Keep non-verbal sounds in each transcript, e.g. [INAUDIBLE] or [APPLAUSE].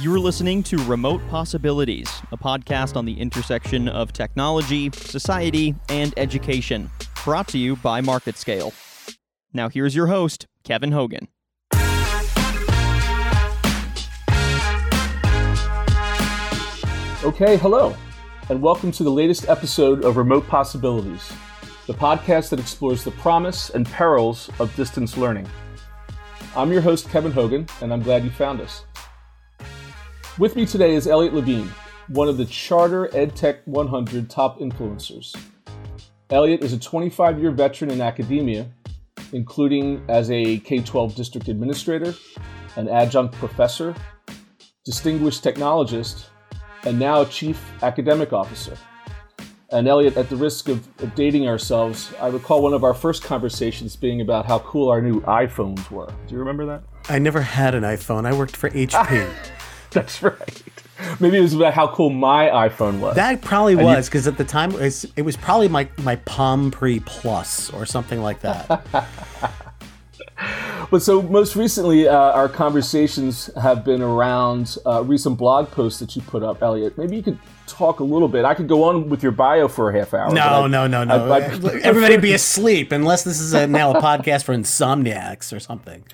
You're listening to Remote Possibilities, a podcast on the intersection of technology, society, and education, brought to you by MarketScale. Now, here's your host, Kevin Hogan. Okay, hello, and welcome to the latest episode of Remote Possibilities, the podcast that explores the promise and perils of distance learning. I'm your host, Kevin Hogan, and I'm glad you found us. With me today is Elliott Levine, one of the Charter EdTech 100 top influencers. Elliott is a 25 year veteran in academia, including as a K 12 district administrator, an adjunct professor, distinguished technologist, and now chief academic officer. And Elliott, at the risk of, of, dating ourselves, I recall one of our first conversations being about how cool our new iPhones were. Do you remember that? I never had an iPhone. I worked for HP. [LAUGHS] [LAUGHS] That's right. Maybe it was about how cool my iPhone was. That probably and was because at the time it was, it was probably my my Palm Pre Plus or something like that. [LAUGHS] but so most recently, uh, our conversations have been around uh, recent blog posts that you put up, Elliott. Maybe you could talk a little bit. I could go on with your bio for a half hour. No, no, no, no. I, I, Everybody be asleep unless this is a, now a [LAUGHS] podcast for insomniacs or something.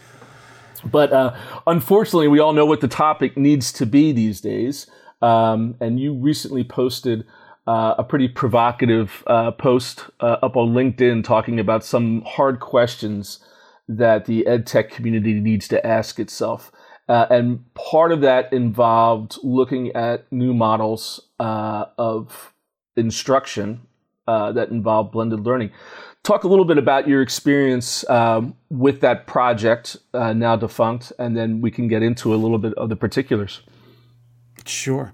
But uh, unfortunately, we all know what the topic needs to be these days. Um, and you recently posted uh, a pretty provocative uh, post uh, up on LinkedIn talking about some hard questions that the ed tech community needs to ask itself. Uh, and part of that involved looking at new models uh, of instruction that involve blended learning. Talk a little bit about your experience um, with that project, uh, now defunct, and then we can get into a little bit of the particulars. Sure.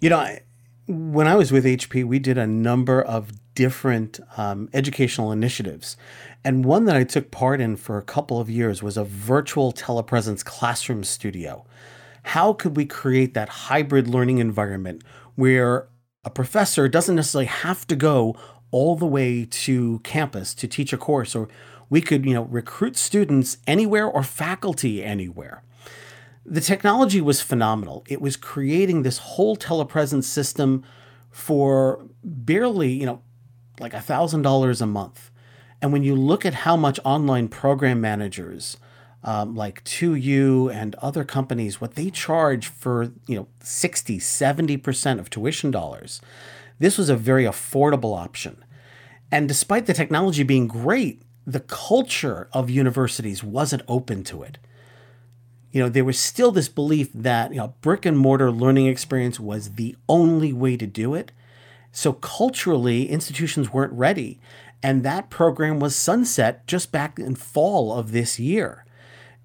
You know, I, when I was with HP, we did a number of different um, educational initiatives. And one that I took part in for a couple of years was a virtual telepresence classroom studio. How could we create that hybrid learning environment where a professor doesn't necessarily have to go all the way to campus to teach a course or we could, you know, recruit students anywhere or faculty anywhere. The technology was phenomenal. It was creating this whole telepresence system for barely, you know, like $1,000 a month. And when you look at how much online program managers um, like 2U and other companies, what they charge for, you know, 60, 70% of tuition dollars, this was a very affordable option. And despite the technology being great, the culture of universities wasn't open to it. You know, there was still this belief that, you know, brick and mortar learning experience was the only way to do it. So culturally, institutions weren't ready. And that program was sunset just back in fall of this year.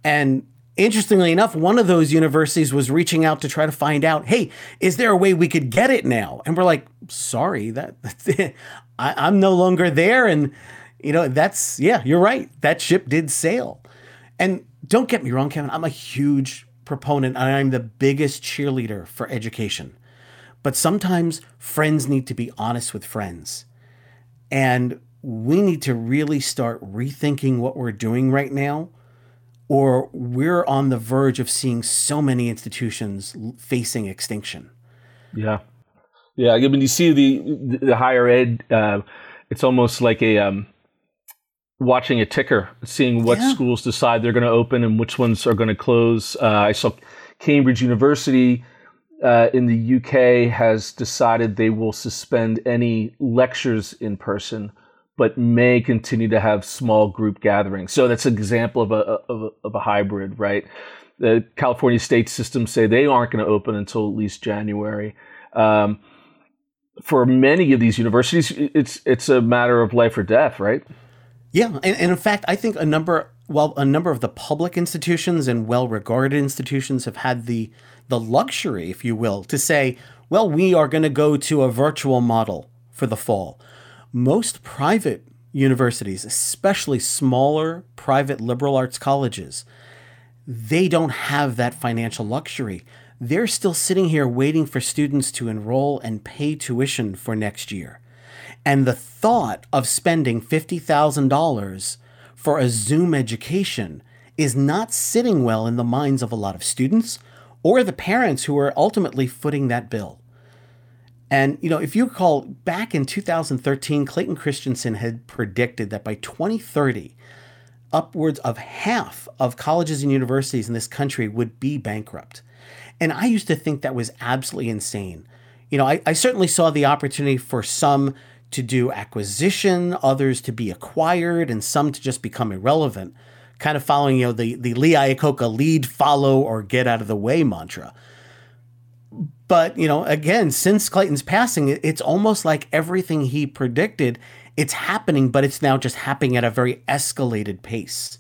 And interestingly enough, one of those universities was reaching out to try to find out, hey, is there a way we could get it now? And we're like, sorry, that [LAUGHS] I, am no longer there. And you know, that's yeah, you're right. That ship did sail. And don't get me wrong, Kevin, I'm a huge proponent and I'm the biggest cheerleader for education. But sometimes friends need to be honest with friends. And we need to really start rethinking what we're doing right now, or we're on the verge of seeing so many institutions facing extinction. Yeah. Yeah. I mean, you see the, the higher ed, uh, it's almost like a, um, watching a ticker, seeing what yeah. schools decide they're going to open and which ones are going to close. Uh, I saw Cambridge University uh, in the UK has decided they will suspend any lectures in person, but may continue to have small group gatherings. So that's an example of a of a, of a hybrid, right? The California state systems say they aren't going to open until at least January. Um, for many of these universities, it's it's a matter of life or death, right? Yeah, and, and in fact, I think a number while a number of the public institutions and well-regarded institutions have had the the luxury, if you will, to say, well, we are going to go to a virtual model for the fall. Most private universities, especially smaller private liberal arts colleges, they don't have that financial luxury. They're still sitting here waiting for students to enroll and pay tuition for next year. And the thought of spending $50,000 for a Zoom education is not sitting well in the minds of a lot of students or the parents who are ultimately footing that bill. And, you know, if you recall, back in 2013, Clayton Christensen had predicted that by 2030, upwards of half of colleges and universities in this country would be bankrupt. And I used to think that was absolutely insane. You know, I, I certainly saw the opportunity for some to do acquisition, others to be acquired, and some to just become irrelevant, kind of following, you know, the, the Lee Iacocca lead, follow, or get out of the way mantra. But, you know, again, since Clayton's passing, it's almost like everything he predicted, it's happening, but it's now just happening at a very escalated pace.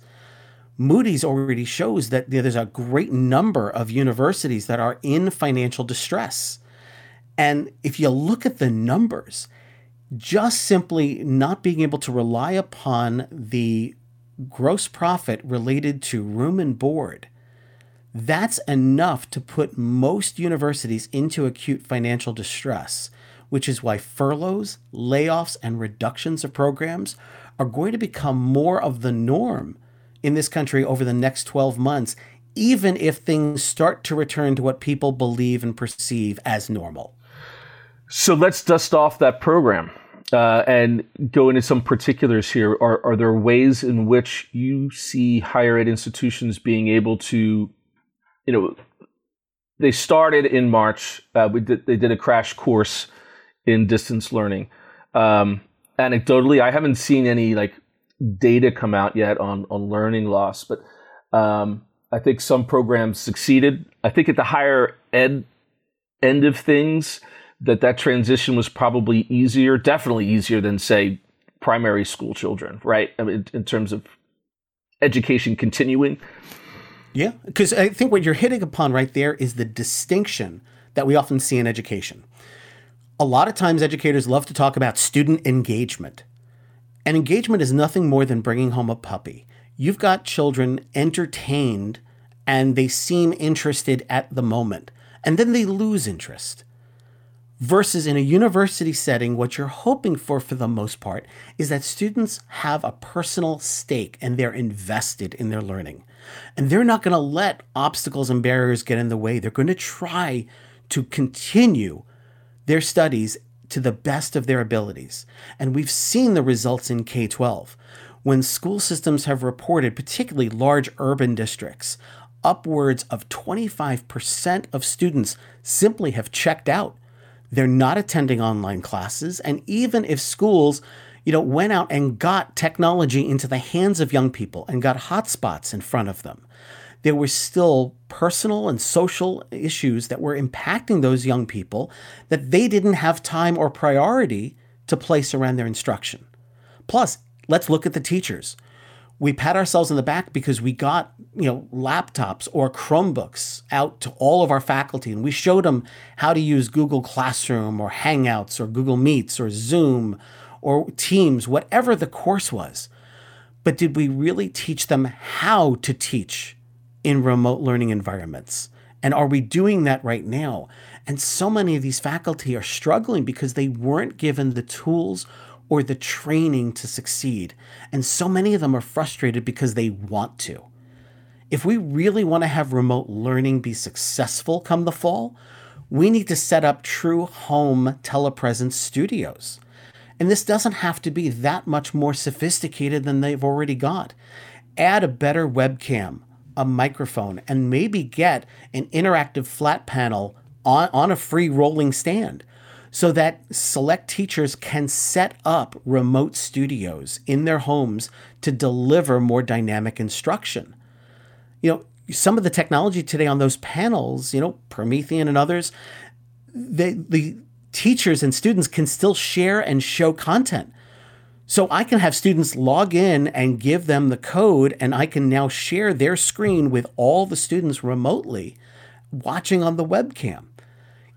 Moody's already shows that there's a great number of universities that are in financial distress. And if you look at the numbers, just simply not being able to rely upon the gross profit related to room and board that's enough to put most universities into acute financial distress, which is why furloughs, layoffs, and reductions of programs are going to become more of the norm in this country over the next 12 months, even if things start to return to what people believe and perceive as normal. So let's dust off that program. Uh, and go into some particulars here. Are, are there ways in which you see higher ed institutions being able to you know, they started in March. Uh, we did they did a crash course in distance learning. Um, anecdotally, I haven't seen any like data come out yet on on learning loss, but um, I think some programs succeeded. I think at the higher ed end of things, that that transition was probably easier, definitely easier than say primary school children, right? I mean, in, in terms of education continuing. Yeah, because I think what you're hitting upon right there is the distinction that we often see in education. A lot of times, educators love to talk about student engagement. And engagement is nothing more than bringing home a puppy. You've got children entertained and they seem interested at the moment, and then they lose interest. Versus in a university setting, what you're hoping for, for the most part, is that students have a personal stake and they're invested in their learning. And they're not going to let obstacles and barriers get in the way. They're going to try to continue their studies to the best of their abilities. And we've seen the results in K 12. When school systems have reported, particularly large urban districts, upwards of 25% of students simply have checked out. They're not attending online classes. And even if schools you know, went out and got technology into the hands of young people and got hotspots in front of them. There were still personal and social issues that were impacting those young people that they didn't have time or priority to place around their instruction. Plus, let's look at the teachers. We pat ourselves on the back because we got, you know, laptops or Chromebooks out to all of our faculty and we showed them how to use Google Classroom or Hangouts or Google Meets or Zoom or teams, whatever the course was. But did we really teach them how to teach in remote learning environments? And are we doing that right now? And so many of these faculty are struggling because they weren't given the tools or the training to succeed. And so many of them are frustrated because they want to. If we really want to have remote learning be successful come the fall, we need to set up true home telepresence studios. And this doesn't have to be that much more sophisticated than they've already got. Add a better webcam, a microphone, and maybe get an interactive flat panel on, on a free rolling stand so that select teachers can set up remote studios in their homes to deliver more dynamic instruction. You know, some of the technology today on those panels, you know, Promethean and others, they, the teachers and students can still share and show content. So I can have students log in and give them the code, and I can now share their screen with all the students remotely watching on the webcam.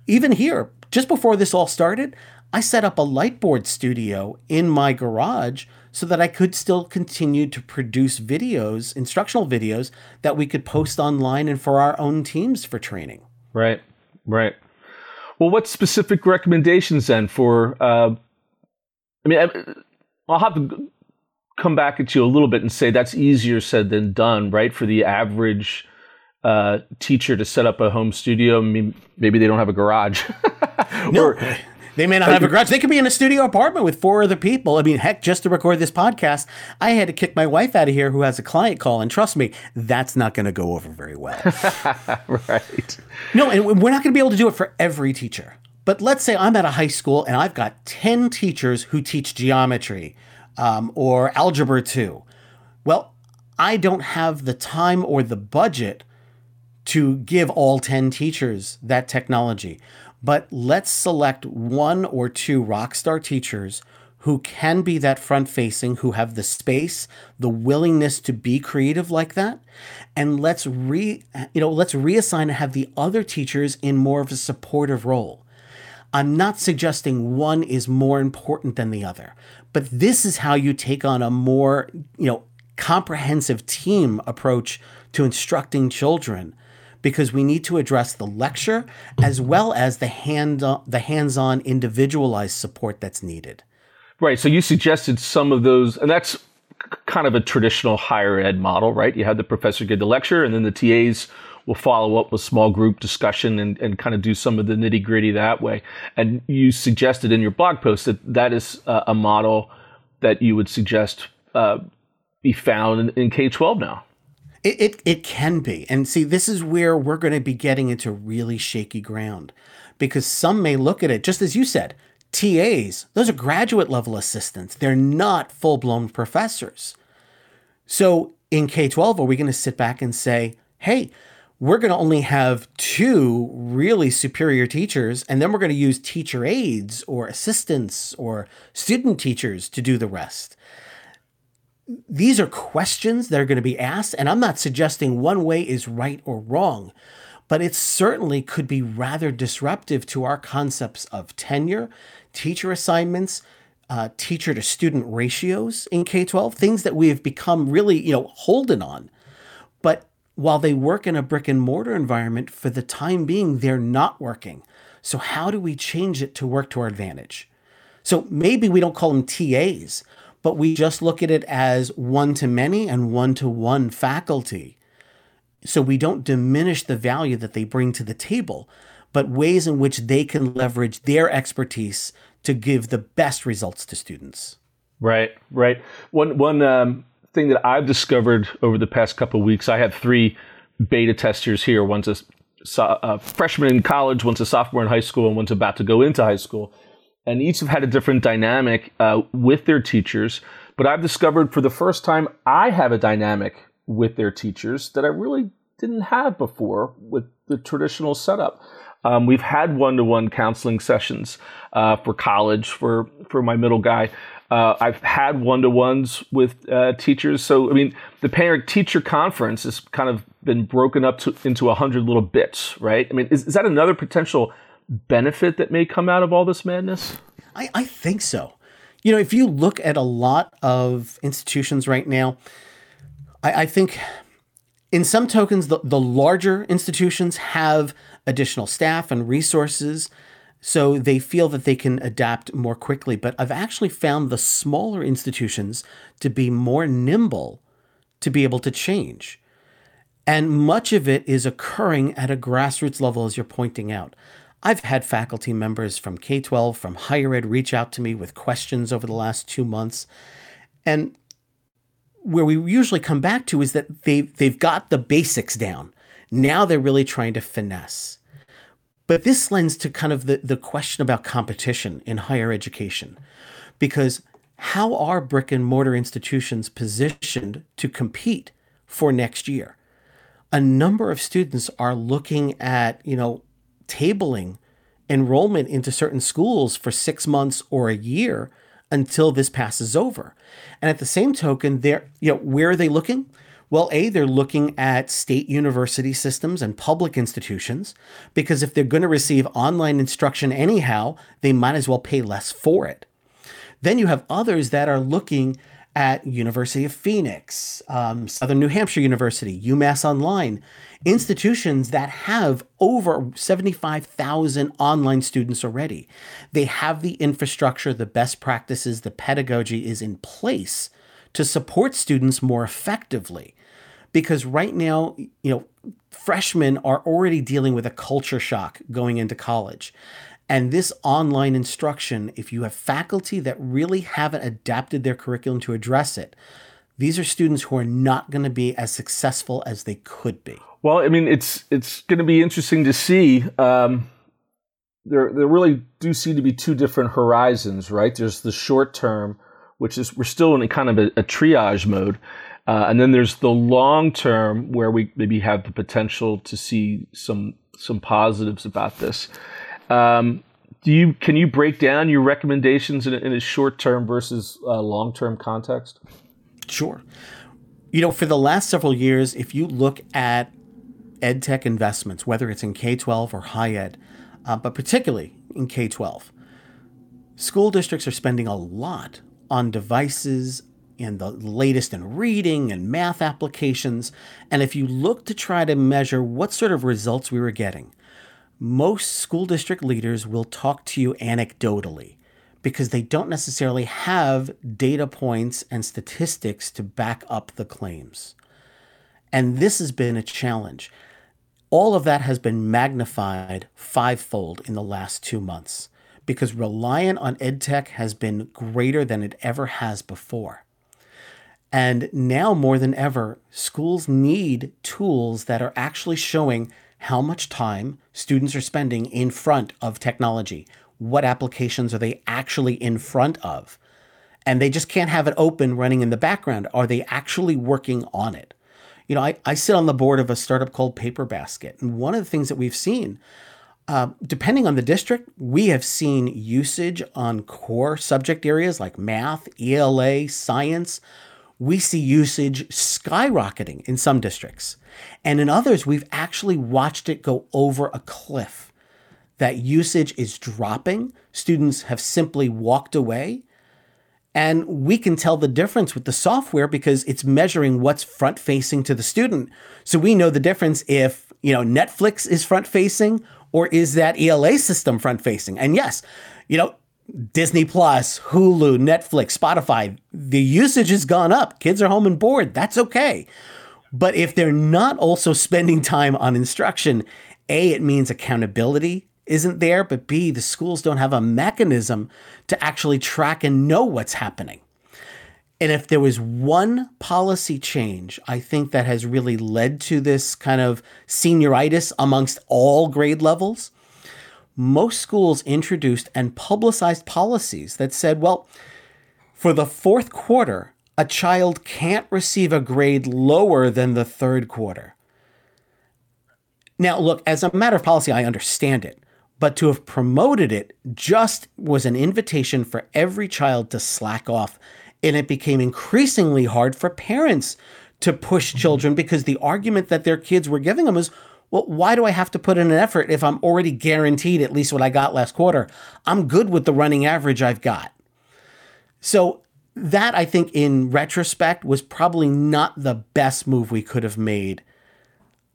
Even here, just before this all started, I set up a Lightboard studio in my garage so that I could still continue to produce videos, instructional videos that we could post online and for our own teams for training. Right, right. Well, what specific recommendations then for? Uh, I mean, I'll have to come back at you a little bit and say that's easier said than done, right? For the average uh, teacher to set up a home studio. I mean, maybe they don't have a garage. [LAUGHS] no. Or, they may not have a garage. They could be in a studio apartment with four other people. I mean, heck, just to record this podcast, I had to kick my wife out of here who has a client call. And trust me, that's not going to go over very well. [LAUGHS] right. No, and we're not going to be able to do it for every teacher. But let's say I'm at a high school and I've got 10 teachers who teach geometry um, or algebra 2. Well, I don't have the time or the budget to give all 10 teachers that technology. But let's select one or two rock star teachers who can be that front facing, who have the space, the willingness to be creative like that. And let's re you know, let's reassign and have the other teachers in more of a supportive role. I'm not suggesting one is more important than the other, but this is how you take on a more, you know, comprehensive team approach to instructing children because we need to address the lecture as well as the hand the hands-on individualized support that's needed. Right. So you suggested some of those and that's kind of a traditional higher ed model, right? You have the professor give the lecture and then the TAs will follow up with small group discussion and, and kind of do some of the nitty gritty that way. And you suggested in your blog post that that is a, a model that you would suggest uh, be found in, in K 12 now. It, it, it can be. And see, this is where we're going to be getting into really shaky ground because some may look at it, just as you said, TAs, those are graduate level assistants. They're not full blown professors. So in K 12, are we going to sit back and say, hey, we're going to only have two really superior teachers, and then we're going to use teacher aides or assistants or student teachers to do the rest? These are questions that are going to be asked, and I'm not suggesting one way is right or wrong, but it certainly could be rather disruptive to our concepts of tenure, teacher assignments, uh, teacher to student ratios in K 12, things that we have become really, you know, holding on. But while they work in a brick and mortar environment, for the time being, they're not working. So, how do we change it to work to our advantage? So, maybe we don't call them TAs, but we just look at it as one to many and one to one faculty. So we don't diminish the value that they bring to the table, but ways in which they can leverage their expertise to give the best results to students. Right, right. One one um, thing that I've discovered over the past couple weeks, I have three beta testers here. One's a, a freshman in college, one's a sophomore in high school, and one's about to go into high school and each have had a different dynamic uh, with their teachers. But I've discovered for the first time I have a dynamic with their teachers that I really didn't have before with the traditional setup. Um, we've had one-to-one counseling sessions uh, for college for for my middle guy. Uh, I've had one-to-ones with uh, teachers. So I mean, the parent-teacher conference has kind of been broken up to, into a hundred little bits, right? I mean, is, is that another potential benefit that may come out of all this madness? I, I think so. You know, if you look at a lot of institutions right now, I, I think in some tokens, the, the larger institutions have additional staff and resources, so they feel that they can adapt more quickly. But I've actually found the smaller institutions to be more nimble to be able to change. And much of it is occurring at a grassroots level, as you're pointing out. I've had faculty members from K 12, from higher ed, reach out to me with questions over the last two months. And where we usually come back to is that they, they've got the basics down. Now they're really trying to finesse. But this lends to kind of the, the question about competition in higher education. Because how are brick and mortar institutions positioned to compete for next year? A number of students are looking at, you know, tabling enrollment into certain schools for six months or a year until this passes over. And at the same token, they're, you know, where are they looking? Well, A, they're looking at state university systems and public institutions because if they're going to receive online instruction anyhow, they might as well pay less for it. Then you have others that are looking at University of Phoenix, um, Southern New Hampshire University, UMass Online, institutions that have over 75,000 online students already. They have the infrastructure, the best practices, the pedagogy is in place to support students more effectively. Because right now, you know, freshmen are already dealing with a culture shock going into college. And this online instruction, if you have faculty that really haven't adapted their curriculum to address it, these are students who are not going to be as successful as they could be. Well, I mean, it's it's going to be interesting to see. Um, there there really do seem to be two different horizons, right? There's the short term, which is we're still in a kind of a, a triage mode, uh, and then there's the long term where we maybe have the potential to see some some positives about this. Um, do you can you break down your recommendations in a, in a short term versus uh, long term context? Sure. You know, for the last several years, if you look at ed tech investments, whether it's in K 12 or high ed, uh, but particularly in K 12, school districts are spending a lot on devices and the latest in reading and math applications. And if you look to try to measure what sort of results we were getting, most school district leaders will talk to you anecdotally because they don't necessarily have data points and statistics to back up the claims. And this has been a challenge. All of that has been magnified fivefold in the last two months because reliant on EdTech has been greater than it ever has before. And now more than ever, schools need tools that are actually showing how much time students are spending in front of technology, what applications are they actually in front of? And they just can't have it open running in the background. Are they actually working on it? You know, I, I sit on the board of a startup called Paper Basket. And one of the things that we've seen, uh, depending on the district, we have seen usage on core subject areas like math, ELA, science. We see usage skyrocketing in some districts. And in others, we've actually watched it go over a cliff that usage is dropping. Students have simply walked away. And we can tell the difference with the software because it's measuring what's front facing to the student. So we know the difference if, you know, Netflix is front facing or is that ELA system front facing. And yes, you know, Disney Plus, Hulu, Netflix, Spotify, the usage has gone up. Kids are home and bored. That's okay. But if they're not also spending time on instruction, A, it means accountability isn't there, but B, the schools don't have a mechanism to actually track and know what's happening. And if there was one policy change, I think that has really led to this kind of senioritis amongst all grade levels, most schools introduced and publicized policies that said, well, for the fourth quarter, a child can't receive a grade lower than the third quarter. Now, look, as a matter of policy, I understand it but to have promoted it just was an invitation for every child to slack off. And it became increasingly hard for parents to push children because the argument that their kids were giving them was, well, why do I have to put in an effort if I'm already guaranteed at least what I got last quarter? I'm good with the running average I've got. So, that I think in retrospect was probably not the best move we could have made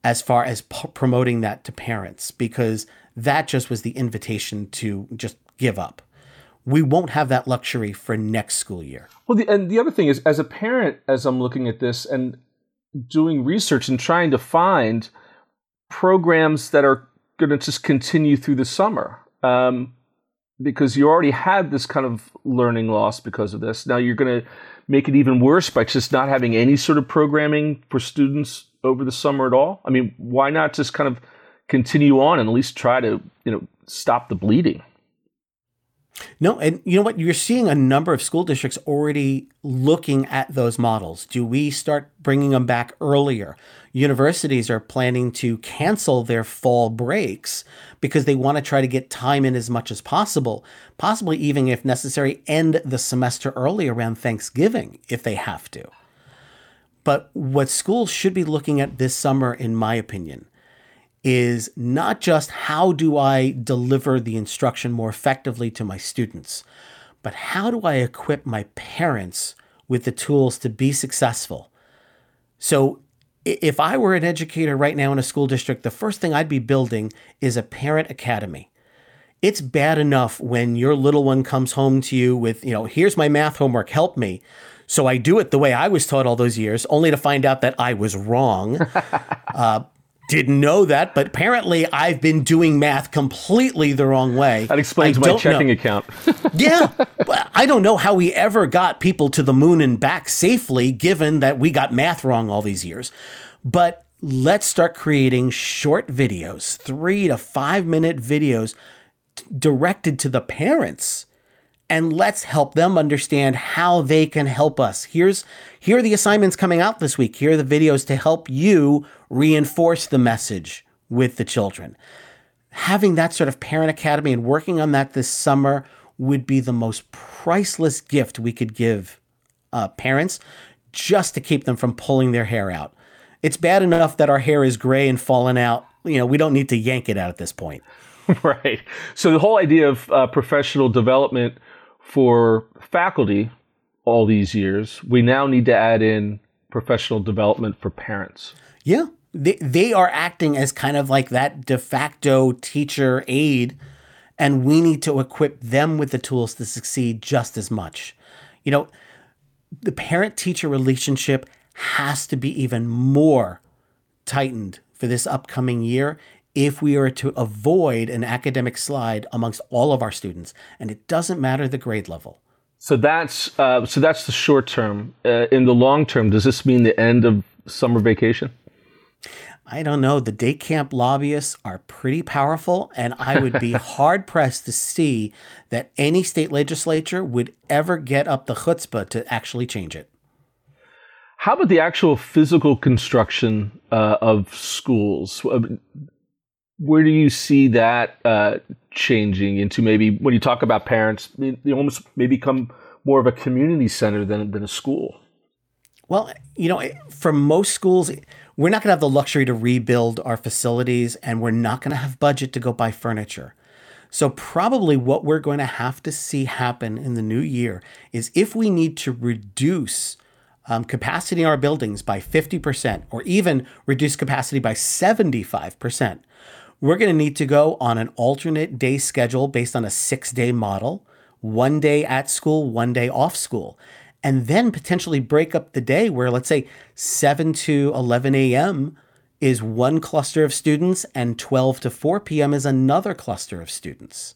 as far as p- promoting that to parents because that just was the invitation to just give up. We won't have that luxury for next school year. Well, the, and the other thing is, as a parent, as I'm looking at this and doing research and trying to find programs that are going to just continue through the summer, um, because you already had this kind of learning loss because of this. Now you're going to make it even worse by just not having any sort of programming for students over the summer at all. I mean, why not just kind of continue on and at least try to you know stop the bleeding. No, and you know what? You're seeing a number of school districts already looking at those models. Do we start bringing them back earlier? Universities are planning to cancel their fall breaks because they want to try to get time in as much as possible, possibly even if necessary, end the semester early around Thanksgiving if they have to. But what schools should be looking at this summer, in my opinion, is not just how do I deliver the instruction more effectively to my students, but how do I equip my parents with the tools to be successful? So, if I were an educator right now in a school district, the first thing I'd be building is a parent academy. It's bad enough when your little one comes home to you with, you know, here's my math homework, help me. So I do it the way I was taught all those years, only to find out that I was wrong. [LAUGHS] uh, didn't know that, but apparently I've been doing math completely the wrong way. That explains I my checking know. account. [LAUGHS] yeah. I don't know how we ever got people to the moon and back safely, given that we got math wrong all these years. But let's start creating short videos, three to five minute videos t- directed to the parents. And let's help them understand how they can help us. Here's here are the assignments coming out this week. Here are the videos to help you reinforce the message with the children having that sort of parent academy and working on that this summer would be the most priceless gift we could give uh, parents just to keep them from pulling their hair out. It's bad enough that our hair is gray and falling out. You know, we don't need to yank it out at this point. [LAUGHS] right. So the whole idea of uh, professional development for faculty all these years, we now need to add in professional development for parents. Yeah. They, they are acting as kind of like that de facto teacher aide, and we need to equip them with the tools to succeed just as much. You know, the parent teacher relationship has to be even more tightened for this upcoming year if we are to avoid an academic slide amongst all of our students. And it doesn't matter the grade level. So that's uh, so that's the short term. Uh, in the long term, does this mean the end of summer vacation? I don't know. The day camp lobbyists are pretty powerful, and I would be [LAUGHS] hard pressed to see that any state legislature would ever get up the chutzpah to actually change it. How about the actual physical construction uh, of schools? Where do you see that uh, changing into maybe when you talk about parents, they they almost may become more of a community center than, than a school? Well, you know, for most schools, we're not going to have the luxury to rebuild our facilities, and we're not going to have budget to go buy furniture. So, probably what we're going to have to see happen in the new year is if we need to reduce um, capacity in our buildings by 50% or even reduce capacity by 75%, we're going to need to go on an alternate day schedule based on a six day model, one day at school, one day off school, and then potentially break up the day where, let's say, 7 to 11 a.m. is one cluster of students and 12 to 4 p.m. is another cluster of students.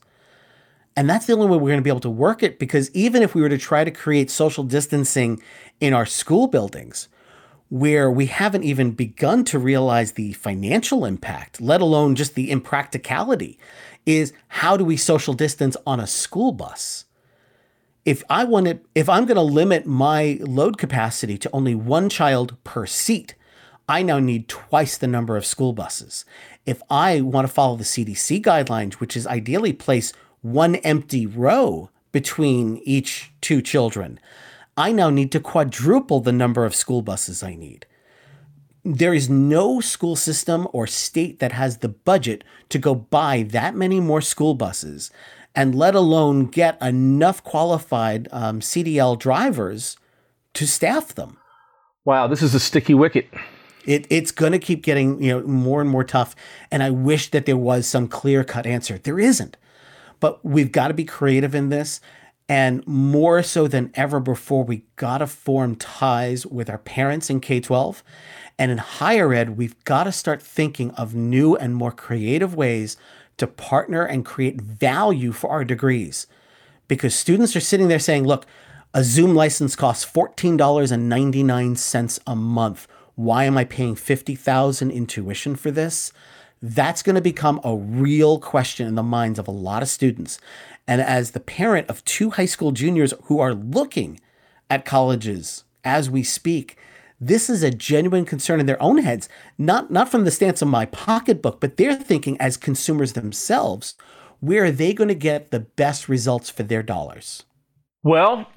And that's the only way we're going to be able to work it because even if we were to try to create social distancing in our school buildings, where we haven't even begun to realize the financial impact, let alone just the impracticality, is how do we social distance on a school bus? If I want to, if I'm going to limit my load capacity to only one child per seat, I now need twice the number of school buses. If I want to follow the CDC guidelines, which is ideally place one empty row between each two children, I now need to quadruple the number of school buses I need. There is no school system or state that has the budget to go buy that many more school buses and let alone get enough qualified um, CDL drivers to staff them. Wow, this is a sticky wicket. It, it's going to keep getting you know more and more tough, and I wish that there was some clear cut answer. There isn't, but we've got to be creative in this, and more so than ever before, we got to form ties with our parents in K twelve, and in higher ed, we've got to start thinking of new and more creative ways to partner and create value for our degrees, because students are sitting there saying, "Look, a Zoom license costs fourteen dollars and ninety nine cents a month." why am I paying 50,000 in tuition for this? That's going to become a real question in the minds of a lot of students. And as the parent of two high school juniors who are looking at colleges as we speak, this is a genuine concern in their own heads, not, not from the stance of my pocketbook, but they're thinking as consumers themselves, where are they going to get the best results for their dollars? Well,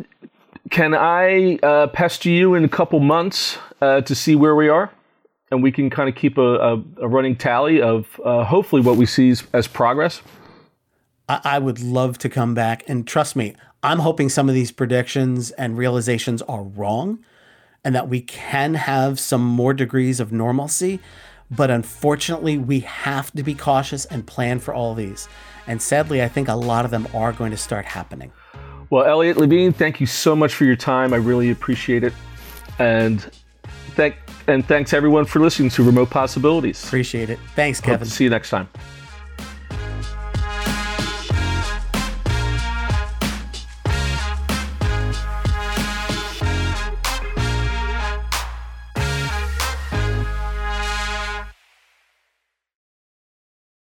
can I uh, pester you in a couple months uh, to see where we are? And we can kind of keep a, a, a running tally of uh, hopefully what we see as, as progress. I, I would love to come back. And trust me, I'm hoping some of these predictions and realizations are wrong and that we can have some more degrees of normalcy. But unfortunately, we have to be cautious and plan for all these. And sadly, I think a lot of them are going to start happening. Well, Elliott Levine, thank you so much for your time. I really appreciate it. And thank And thanks everyone for listening to Remote Possibilities. Appreciate it. Thanks, Kevin. see you next time.